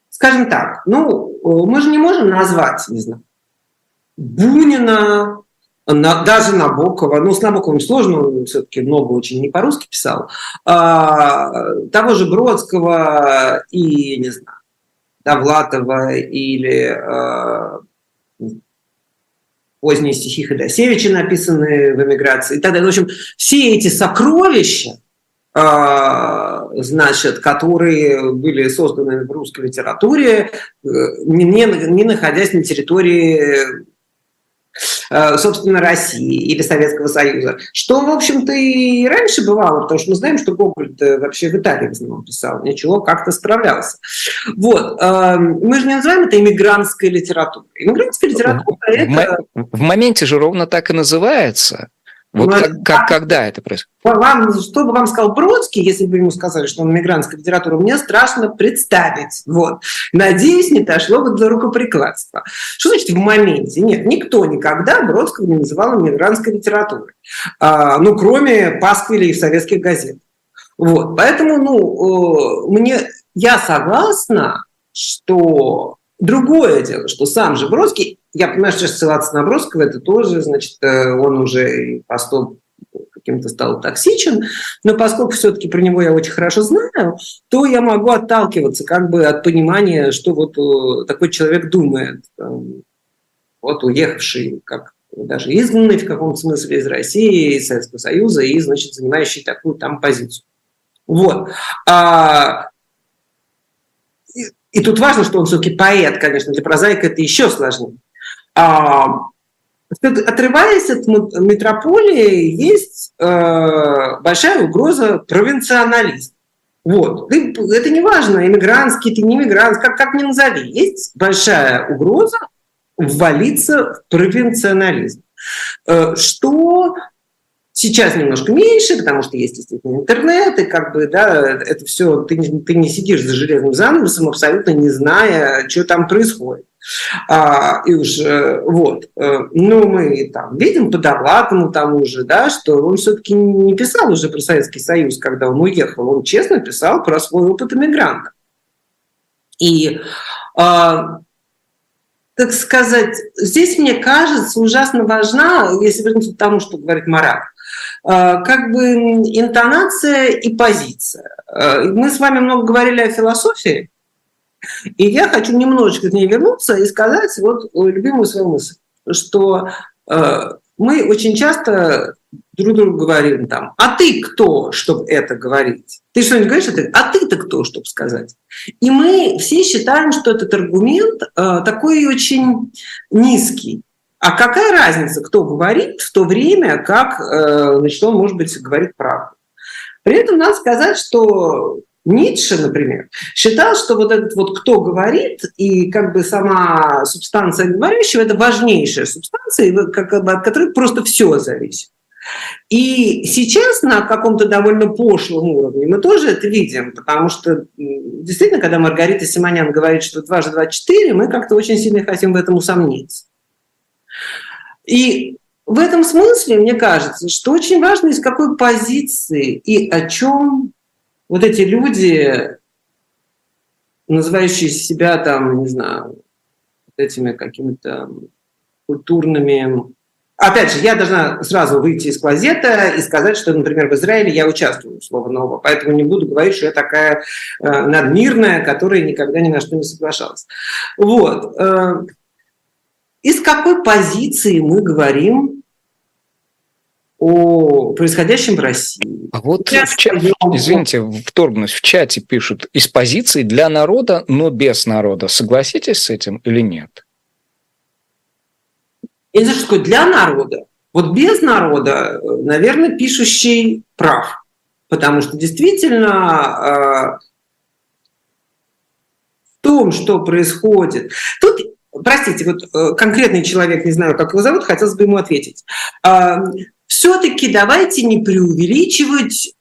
скажем так, ну, мы же не можем назвать, не знаю, Бунина, на, даже Набокова, ну, с Набоковым сложно, он все-таки много очень не по-русски писал, а, того же Бродского и, не знаю, Довлатова или а, поздние стихи Ходосевича, написанные в эмиграции и так далее. В общем, все эти сокровища, значит, которые были созданы в русской литературе, э, не, не находясь на территории э, собственно, России или Советского Союза. Что, в общем-то, и раньше бывало, потому что мы знаем, что Гоголь вообще в Италии в основном писал, ничего, как-то справлялся. Вот. Э, мы же не называем это иммигрантской литературой. Иммигрантская литература – это... В моменте же ровно так и называется. Вот ну, как, как, когда это происходит? Вам, что бы вам сказал Бродский, если бы ему сказали, что он мигрантская литература, мне страшно представить. Вот. Надеюсь, не дошло бы до рукоприкладства. Что значит в моменте? Нет, никто никогда Бродского не называл мигрантской литературой. А, ну, кроме пасквилей в советских газетах. Вот. Поэтому, ну, мне, я согласна, что Другое дело, что сам же Бродский, я понимаю, что ссылаться на Бродского, это тоже, значит, э, он уже поступ каким-то стал токсичен, но поскольку все-таки про него я очень хорошо знаю, то я могу отталкиваться как бы от понимания, что вот э, такой человек думает, вот уехавший как даже изгнанный в каком-то смысле из России, из Советского Союза и, значит, занимающий такую там позицию. Вот. А, и, тут важно, что он все-таки поэт, конечно, для прозаика это еще сложнее. А, отрываясь от метрополии, есть э, большая угроза провинционализма. Вот. Это не важно, иммигрантский ты, не иммигрант, как, как ни назови. Есть большая угроза ввалиться в провинционализм. Э, что Сейчас немножко меньше, потому что есть, естественно, интернет, и как бы, да, это все, ты, ты не сидишь за железным занавесом, абсолютно не зная, что там происходит. А, и уж э, вот, э, ну мы там видим по Довлатому тому же, да, что он все-таки не писал уже про Советский Союз, когда он уехал, он честно писал про свой опыт иммигранта. И а, так сказать, здесь, мне кажется, ужасно важна, если вернуться к тому, что говорит Марат, как бы интонация и позиция. А, мы с вами много говорили о философии, и я хочу немножечко к ней вернуться и сказать вот любимую свою мысль, что а, мы очень часто друг другу говорим там, а ты кто, чтобы это говорить? Ты что-нибудь говоришь, а ты-то кто, чтобы сказать? И мы все считаем, что этот аргумент э, такой очень низкий. А какая разница, кто говорит в то время, как э, значит, он, может быть, говорит правду? При этом надо сказать, что Ницше, например, считал, что вот этот вот кто говорит, и как бы сама субстанция говорящего – это важнейшая субстанция, от которой просто все зависит. И сейчас на каком-то довольно пошлом уровне мы тоже это видим, потому что действительно, когда Маргарита Симонян говорит, что дважды два четыре, мы как-то очень сильно хотим в этом усомниться. И в этом смысле, мне кажется, что очень важно, из какой позиции и о чем вот эти люди, называющие себя там, не знаю, этими какими-то культурными Опять же, я должна сразу выйти из клозета и сказать, что, например, в Израиле я участвую слово нового, поэтому не буду говорить, что я такая э, надмирная, которая никогда ни на что не соглашалась. Вот. Э, из какой позиции мы говорим о происходящем в России? А вот, в ча... извините, вторгнусь, в чате пишут из позиции для народа, но без народа. Согласитесь с этим или нет? я не знаю, что такое для народа. Вот без народа, наверное, пишущий прав. Потому что действительно э, в том, что происходит... Тут, простите, вот э, конкретный человек, не знаю, как его зовут, хотелось бы ему ответить. Э, Все-таки давайте не преувеличивать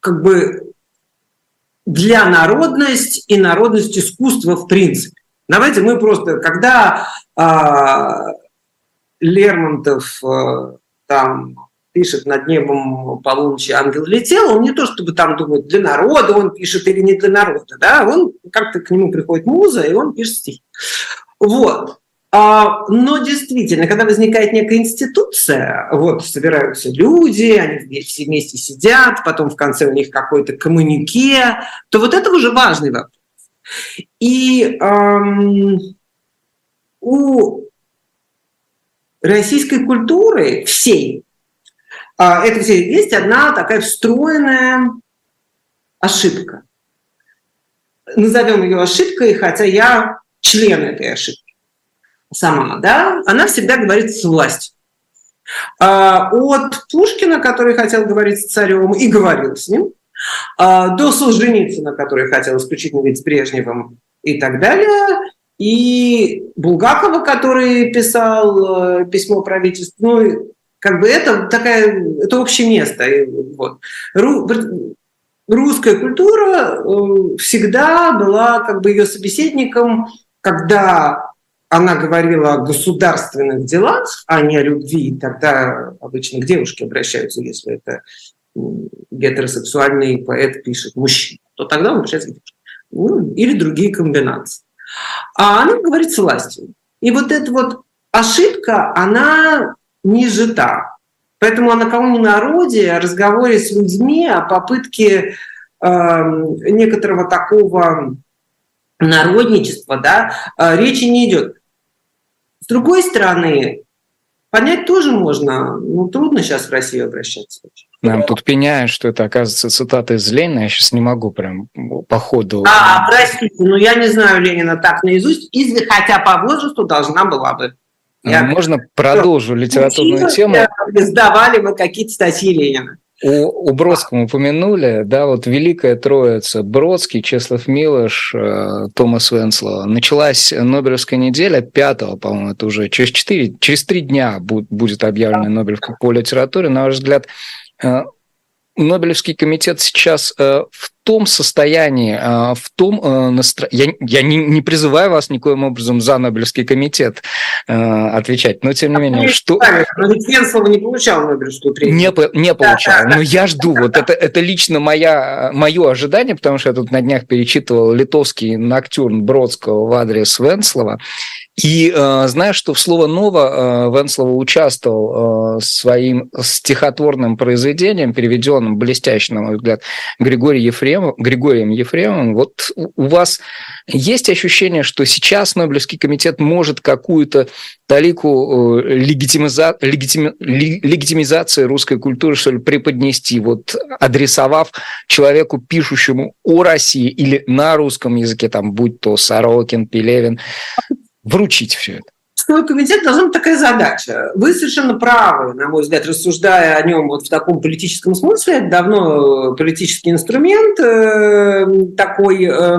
как бы для народность и народность искусства в принципе. Давайте мы просто, когда а, Лермонтов а, там пишет «Над небом полуночи ангел летел», он не то чтобы там думает, для народа он пишет или не для народа, да, он как-то к нему приходит муза, и он пишет стихи. Вот. А, но действительно, когда возникает некая институция, вот собираются люди, они все вместе сидят, потом в конце у них какой-то коммунике, то вот это уже важный вопрос. И эм, у российской культуры всей, это все есть одна такая встроенная ошибка. Назовем ее ошибкой, хотя я член этой ошибки сама, да, она всегда говорит с властью. А от Пушкина, который хотел говорить с царем и говорил с ним, а, до Солженицына, который хотел исключительно говорить с Брежневым и так далее, и Булгакова, который писал э, письмо правительству. Ну, как бы это такая, это общее место. Вот. Русская культура э, всегда была как бы ее собеседником, когда она говорила о государственных делах, а не о любви, тогда обычно к девушке обращаются, если это гетеросексуальный поэт пишет мужчина, то тогда он обращается к девушке. ну, или другие комбинации. А она говорит с властью. И вот эта вот ошибка, она не жита. Поэтому о накануне народе, о разговоре с людьми, о попытке э, некоторого такого народничества, да, э, речи не идет. С другой стороны, понять тоже можно, ну, трудно сейчас в Россию обращаться. Нам тут пеняют, что это, оказывается, цитата из Ленина. Я сейчас не могу прям по ходу... А, простите, ну я не знаю Ленина так наизусть, если хотя по возрасту должна была бы. Я... Можно продолжу литературную тему? Сдавали мы какие-то статьи Ленина. У, у Бродского упомянули, да, вот Великая Троица, Бродский, Чеслав Милош, э, Томас Венслова. Началась Нобелевская неделя 5 по-моему, это уже через 4, через 3 дня будет объявлена Нобелевка по литературе. На ваш взгляд, э, Нобелевский комитет сейчас э, в том состоянии, э, в том э, настроении... Я, я не, не призываю вас никоим образом за Нобелевский комитет отвечать, но тем не менее, что... Но ведь Венслова не получал Нобелевскую премию. Не, не получал, но я жду. Вот это, это лично моя, мое ожидание, потому что я тут на днях перечитывал литовский ноктюрн Бродского в адрес Венслова, и э, знаешь, что в слово «ново» э, Венслова участвовал э, своим стихотворным произведением, переведенным блестяще, на мой взгляд, Григорием Ефремов, Григорием Ефремовым. Вот у вас есть ощущение, что сейчас Нобелевский комитет может какую-то талику э, легитимиза... легитими... легитимизации русской культуры, что ли, преподнести, вот адресовав человеку, пишущему о России или на русском языке, там, будь то Сорокин, Пелевин, вручить все это? Поисковый комитет должна быть такая задача. Вы совершенно правы, на мой взгляд, рассуждая о нем вот в таком политическом смысле. Это давно политический инструмент э, такой, э,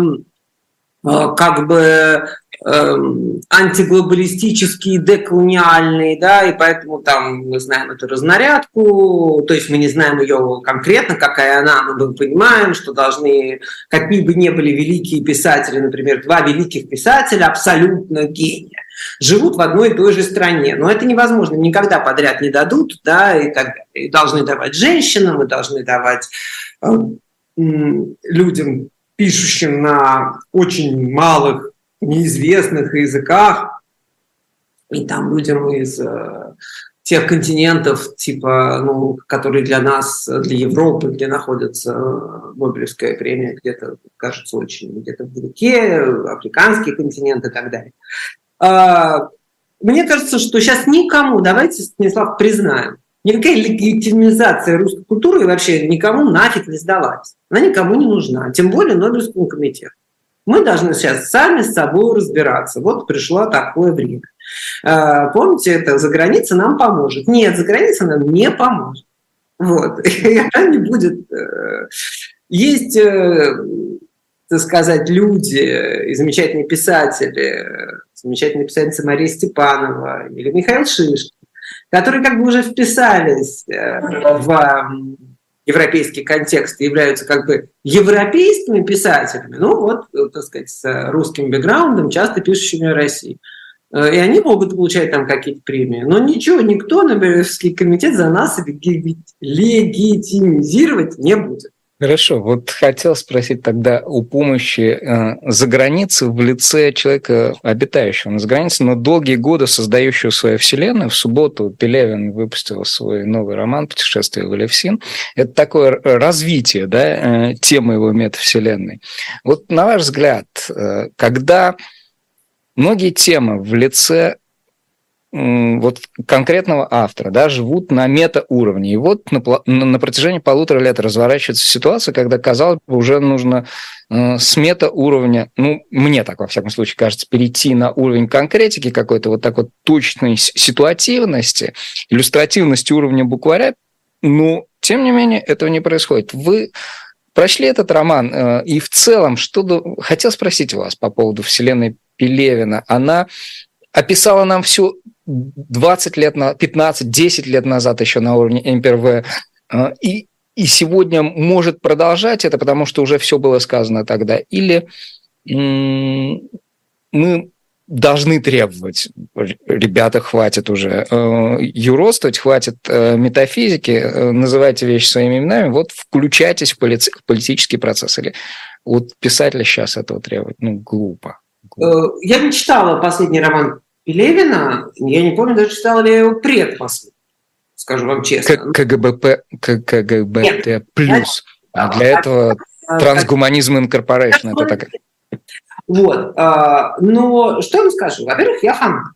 э как бы Эм, антиглобалистический, деколониальный, да, и поэтому там мы знаем эту разнарядку, то есть мы не знаем ее конкретно, какая она, мы понимаем, что должны, какие бы ни были великие писатели, например, два великих писателя, абсолютно гения, живут в одной и той же стране. Но это невозможно, никогда подряд не дадут, да, и так. И должны давать женщинам, и должны давать э, людям, пишущим на очень малых неизвестных языках, и там людям из э, тех континентов, типа, ну, которые для нас, для Европы, где находится э, Нобелевская премия, где-то, кажется, очень где-то вдалеке, африканский континент и так далее. А, мне кажется, что сейчас никому, давайте, Станислав, признаем, никакая легитимизация русской культуры вообще никому нафиг не сдалась. Она никому не нужна, тем более Нобелевскому комитету. Мы должны сейчас сами с собой разбираться. Вот пришло такое время. А, помните, это за границей нам поможет. Нет, за границей нам не поможет. Вот. И она не будет... Э, есть, э, так сказать, люди и замечательные писатели, замечательная писательница Мария Степанова или Михаил Шишкин, которые как бы уже вписались э, в европейский контекст являются как бы европейскими писателями, ну вот, так сказать, с русским бэкграундом, часто пишущими о России. Э, и они могут получать там какие-то премии. Но ничего, никто Нобелевский комитет за нас легитимизировать не будет. Хорошо, вот хотел спросить тогда о помощи э, за границей в лице человека, обитающего за границей, но долгие годы создающего свою вселенную. В субботу Пелевин выпустил свой новый роман «Путешествие в Элевсин». Это такое развитие да, э, темы его метавселенной. Вот на ваш взгляд, э, когда многие темы в лице вот конкретного автора, да, живут на метауровне. И вот на, на протяжении полутора лет разворачивается ситуация, когда, казалось бы, уже нужно э, с метауровня, ну, мне так, во всяком случае, кажется, перейти на уровень конкретики какой-то вот такой точной ситуативности, иллюстративности уровня букваря, но, тем не менее, этого не происходит. Вы прочли этот роман, э, и в целом, что хотел спросить вас по поводу вселенной Пелевина. Она описала нам всю 20 лет, на 15, 10 лет назад еще на уровне МПРВ, а, и, и сегодня может продолжать это, потому что уже все было сказано тогда, или мы должны требовать, ребята, хватит уже э, юродствовать, хватит э, метафизики, э, называйте вещи своими именами, вот включайтесь в, полици- в политический процесс. Или Вот писатель сейчас этого требует, ну, глупо. я не читала последний роман Пелевина, я не помню, даже читала ли я его предпоследний, скажу вам честно. КГБП, КГБТ плюс. А для этого трансгуманизм инкорпорейшн, это так. Вот. А, но что я вам скажу? Во-первых, я фанат.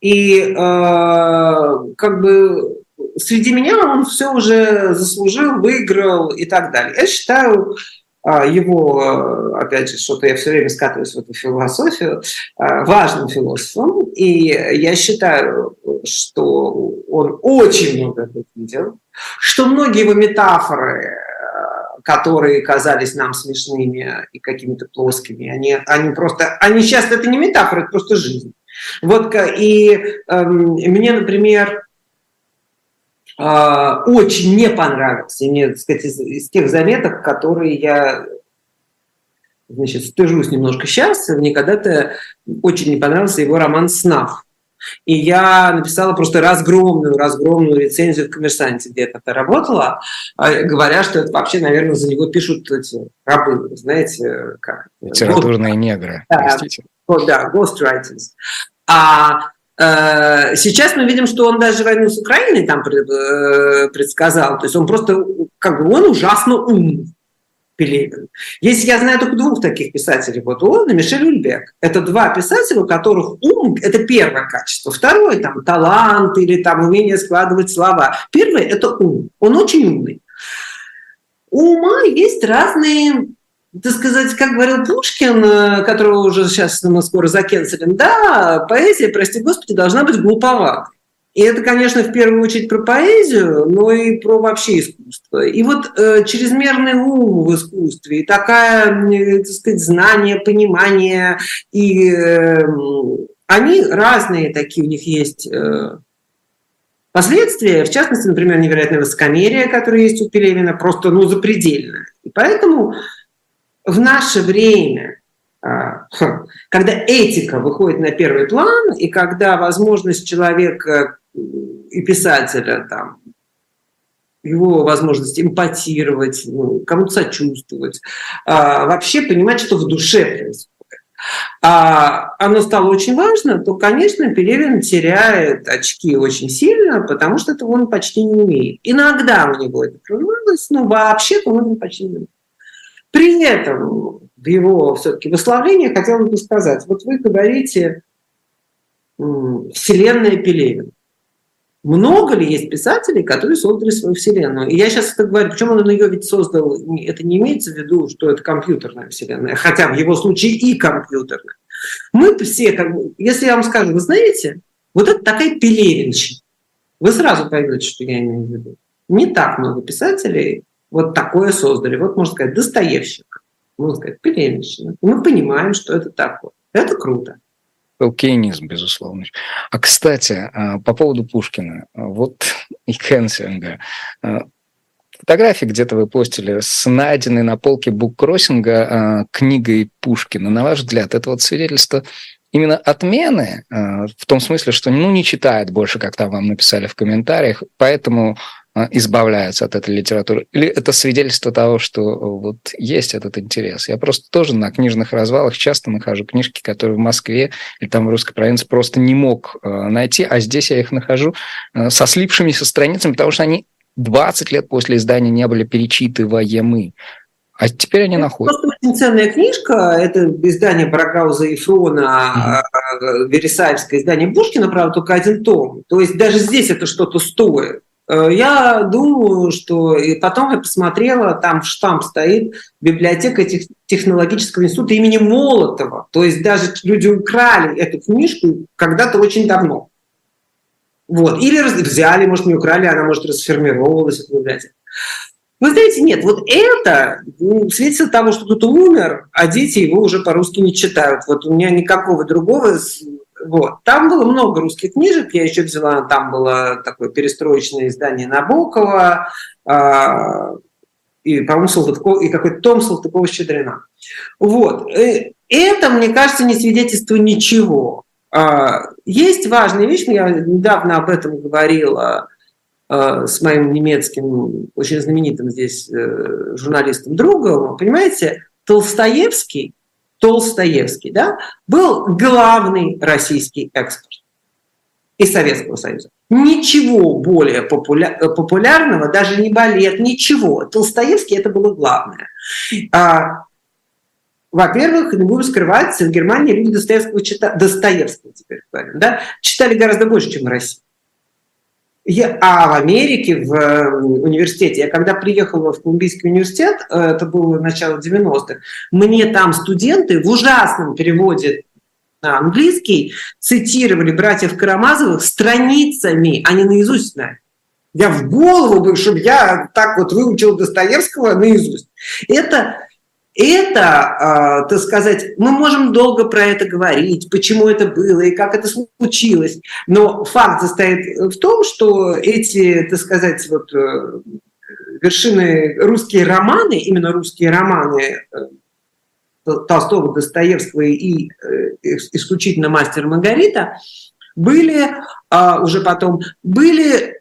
И а, как бы среди меня он все уже заслужил, выиграл и так далее. Я считаю а, его, опять же, что-то я все время скатываюсь в эту философию, важным философом. И я считаю, что он очень много видел, что многие его метафоры которые казались нам смешными и какими-то плоскими. Они, они просто, они сейчас это не метафора, это просто жизнь. Вот и э, мне, например, э, очень не понравился, мне, так сказать, из, из тех заметок, которые я значит, стыжусь немножко сейчас, мне когда-то очень не понравился его роман «Снав». И я написала просто разгромную, разгромную рецензию в «Коммерсанте», где это работала, а, говоря, что это вообще, наверное, за него пишут эти рабы, знаете, как? Литературные негры, да, простите. Да, ghostwriters. А Сейчас мы видим, что он даже войну с Украиной там э, предсказал. То есть он просто, как бы, он ужасно умный. Пелевин. Если я знаю только двух таких писателей, вот он и Мишель Ульбек. Это два писателя, у которых ум – это первое качество. Второе – там талант или там умение складывать слова. Первое – это ум. Он очень умный. У ума есть разные так сказать, как говорил Пушкин, э, которого уже сейчас мы скоро закенселим, да, поэзия, прости господи, должна быть глуповатой. И это, конечно, в первую очередь про поэзию, но и про вообще искусство. И вот э, чрезмерный ум в искусстве, и такая, э, так сказать, знание, понимание, и э, они разные такие, у них есть э, последствия. В частности, например, невероятное высокомерие, которое есть у Пелевина, просто, ну, запредельное. И поэтому в наше время а, когда этика выходит на первый план, и когда возможность человека и писателя, там, его возможность эмпатировать, ну, кому-то сочувствовать, а, вообще понимать, что в душе происходит. А оно стало очень важно, то, конечно, Пелевин теряет очки очень сильно, потому что этого он почти не умеет. Иногда у него это прорывалось, но вообще-то он почти не умеет. При этом в его все-таки высловлении хотел бы сказать, вот вы говорите «Вселенная Пелевина». Много ли есть писателей, которые создали свою вселенную? И я сейчас это говорю, почему он ее ведь создал, это не имеется в виду, что это компьютерная вселенная, хотя в его случае и компьютерная. Мы все, как если я вам скажу, вы знаете, вот это такая пелевинщина. Вы сразу поймете, что я имею в виду. Не так много писателей вот такое создали. Вот, можно сказать, Достоевщик, можно сказать, пелевинщина. Мы понимаем, что это такое. Это круто. Толкиенизм, безусловно. А, кстати, а, по поводу Пушкина, вот и Хенсинга. А, фотографии где-то вы постили с найденной на полке буккроссинга книгой Пушкина. На ваш взгляд, это вот свидетельство именно отмены, в том смысле, что ну, не читает больше, как там вам написали в комментариях, поэтому избавляются от этой литературы? Или это свидетельство того, что вот есть этот интерес? Я просто тоже на книжных развалах часто нахожу книжки, которые в Москве или там в русской провинции просто не мог э, найти, а здесь я их нахожу э, со слипшимися страницами, потому что они 20 лет после издания не были перечитываемы. А теперь они находят. Это очень ценная книжка. Это издание Барагауза и Фрона, mm-hmm. Вересаевское издание Пушкина, правда, только один том. То есть даже здесь это что-то стоит. Э, я думаю, что и потом я посмотрела, там штамп стоит библиотека технологического института имени Молотова. То есть даже люди украли эту книжку когда-то очень давно. Вот. Или взяли, может, не украли, она, может, расформировалась, эта библиотека. Вы знаете, нет, вот это ну, свидетельство того, что кто-то умер, а дети его уже по-русски не читают. Вот у меня никакого другого вот. Там было много русских книжек, я еще взяла, там было такое перестроечное издание Набокова, э, и, по-моему, Салтыков, и какой-то том Салтыкова-Щедрина. Вот. Э, это, мне кажется, не свидетельство ничего. А, есть важная вещь, я недавно об этом говорила а, с моим немецким, очень знаменитым здесь э, журналистом другом. Понимаете, Толстоевский, Толстоевский, да, был главный российский экспорт из Советского Союза. Ничего более популя- популярного, даже не балет, ничего. Толстоевский это было главное. А, во-первых, не будем скрывать, в Германии люди Достоевского читали, Достоевского теперь говорим, да, читали гораздо больше, чем в России. Я, а в Америке, в э, университете, я когда приехала в Колумбийский университет, э, это было начало 90-х, мне там студенты в ужасном переводе на английский цитировали братьев Карамазовых страницами, а не наизусть знали. Я в голову бы, чтобы я так вот выучил Достоевского наизусть. Это это, э, так сказать, мы можем долго про это говорить, почему это было и как это случилось, но факт состоит в том, что эти, так сказать, вот э, вершины русские романы, именно русские романы э, Толстого, Достоевского и исключительно «Мастер Маргарита», были а, уже потом, были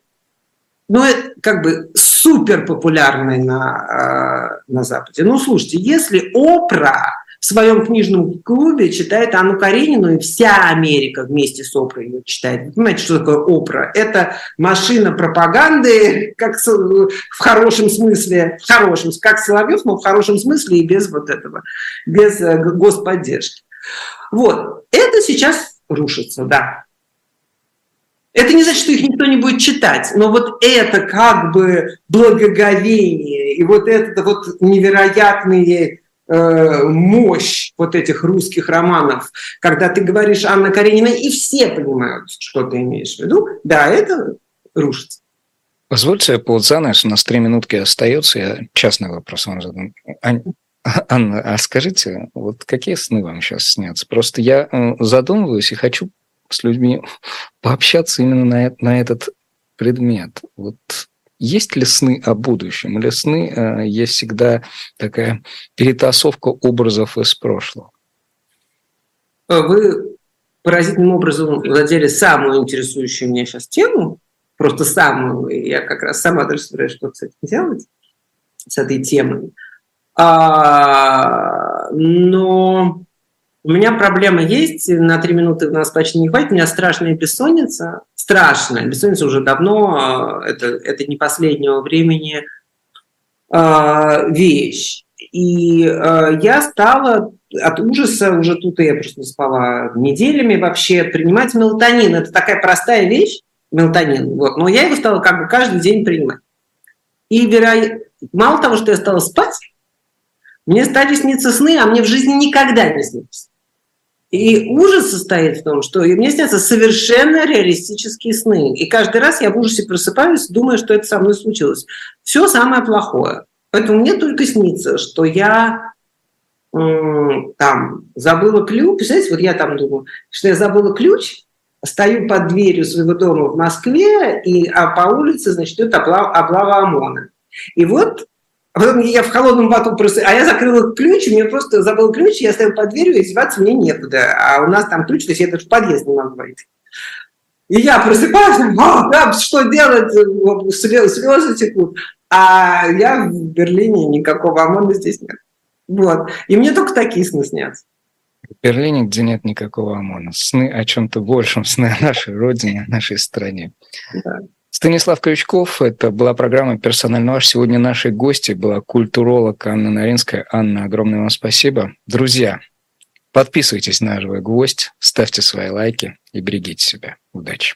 ну, как бы супер популярной на, э, на Западе. Ну, слушайте, если Опра в своем книжном клубе читает Анну Каренину, и вся Америка вместе с Опрой ее читает. Вы понимаете, что такое Опра? Это машина пропаганды, как в хорошем смысле, в хорошем, как Соловьев, но в хорошем смысле и без вот этого, без э, господдержки. Вот, это сейчас рушится, да. Это не значит, что их никто не будет читать, но вот это как бы благоговение и вот это вот невероятные э, мощь вот этих русских романов, когда ты говоришь Анна Каренина, и все понимают, что ты имеешь в виду, да, это рушится. Позвольте, ползанеш, у нас три минутки остается, я частный вопрос вам задам. Анна, а скажите, вот какие сны вам сейчас снятся? Просто я э, задумываюсь и хочу с людьми пообщаться именно на, на этот предмет. Вот есть ли сны о будущем? Или сны э, есть всегда такая перетасовка образов из прошлого? Вы поразительным образом владели самую интересующую меня сейчас тему, просто самую, я как раз сама даже собираюсь что с этим делать, с этой темой. А, но у меня проблема есть, на три минуты нас почти не хватит, у меня страшная бессонница, страшная, бессонница уже давно, а, это, это не последнего времени э, вещь. И э, я стала от ужаса, уже тут я просто не спала неделями вообще, принимать мелатонин. Это такая простая вещь, мелатонин, вот, но я его стала как бы каждый день принимать. И веро... мало того, что я стала спать, мне стали сниться сны, а мне в жизни никогда не снилось. И ужас состоит в том, что мне снятся совершенно реалистические сны. И каждый раз я в ужасе просыпаюсь, думая, что это со мной случилось. Все самое плохое. Поэтому мне только снится, что я там забыла ключ. Представляете, вот я там думаю, что я забыла ключ, стою под дверью своего дома в Москве, и, а по улице, значит, идет облава, облава ОМОНа. И вот а потом я в холодном бату просто... А я закрыла ключ, у меня просто забыл ключ, я стояла под дверью, и деваться мне некуда. А у нас там ключ, то есть я даже в подъезд не могу войти. И я просыпаюсь, а, да, что делать, слезы текут. А я в Берлине, никакого ОМОНа здесь нет. Вот. И мне только такие сны снятся. В Берлине, где нет никакого ОМОНа. Сны о чем-то большем, сны о нашей родине, о нашей стране. Да. Станислав Крючков, это была программа «Персонально ваш». Сегодня нашей гости была культуролог Анна Наринская. Анна, огромное вам спасибо. Друзья, подписывайтесь на «Живой гвоздь», ставьте свои лайки и берегите себя. Удачи!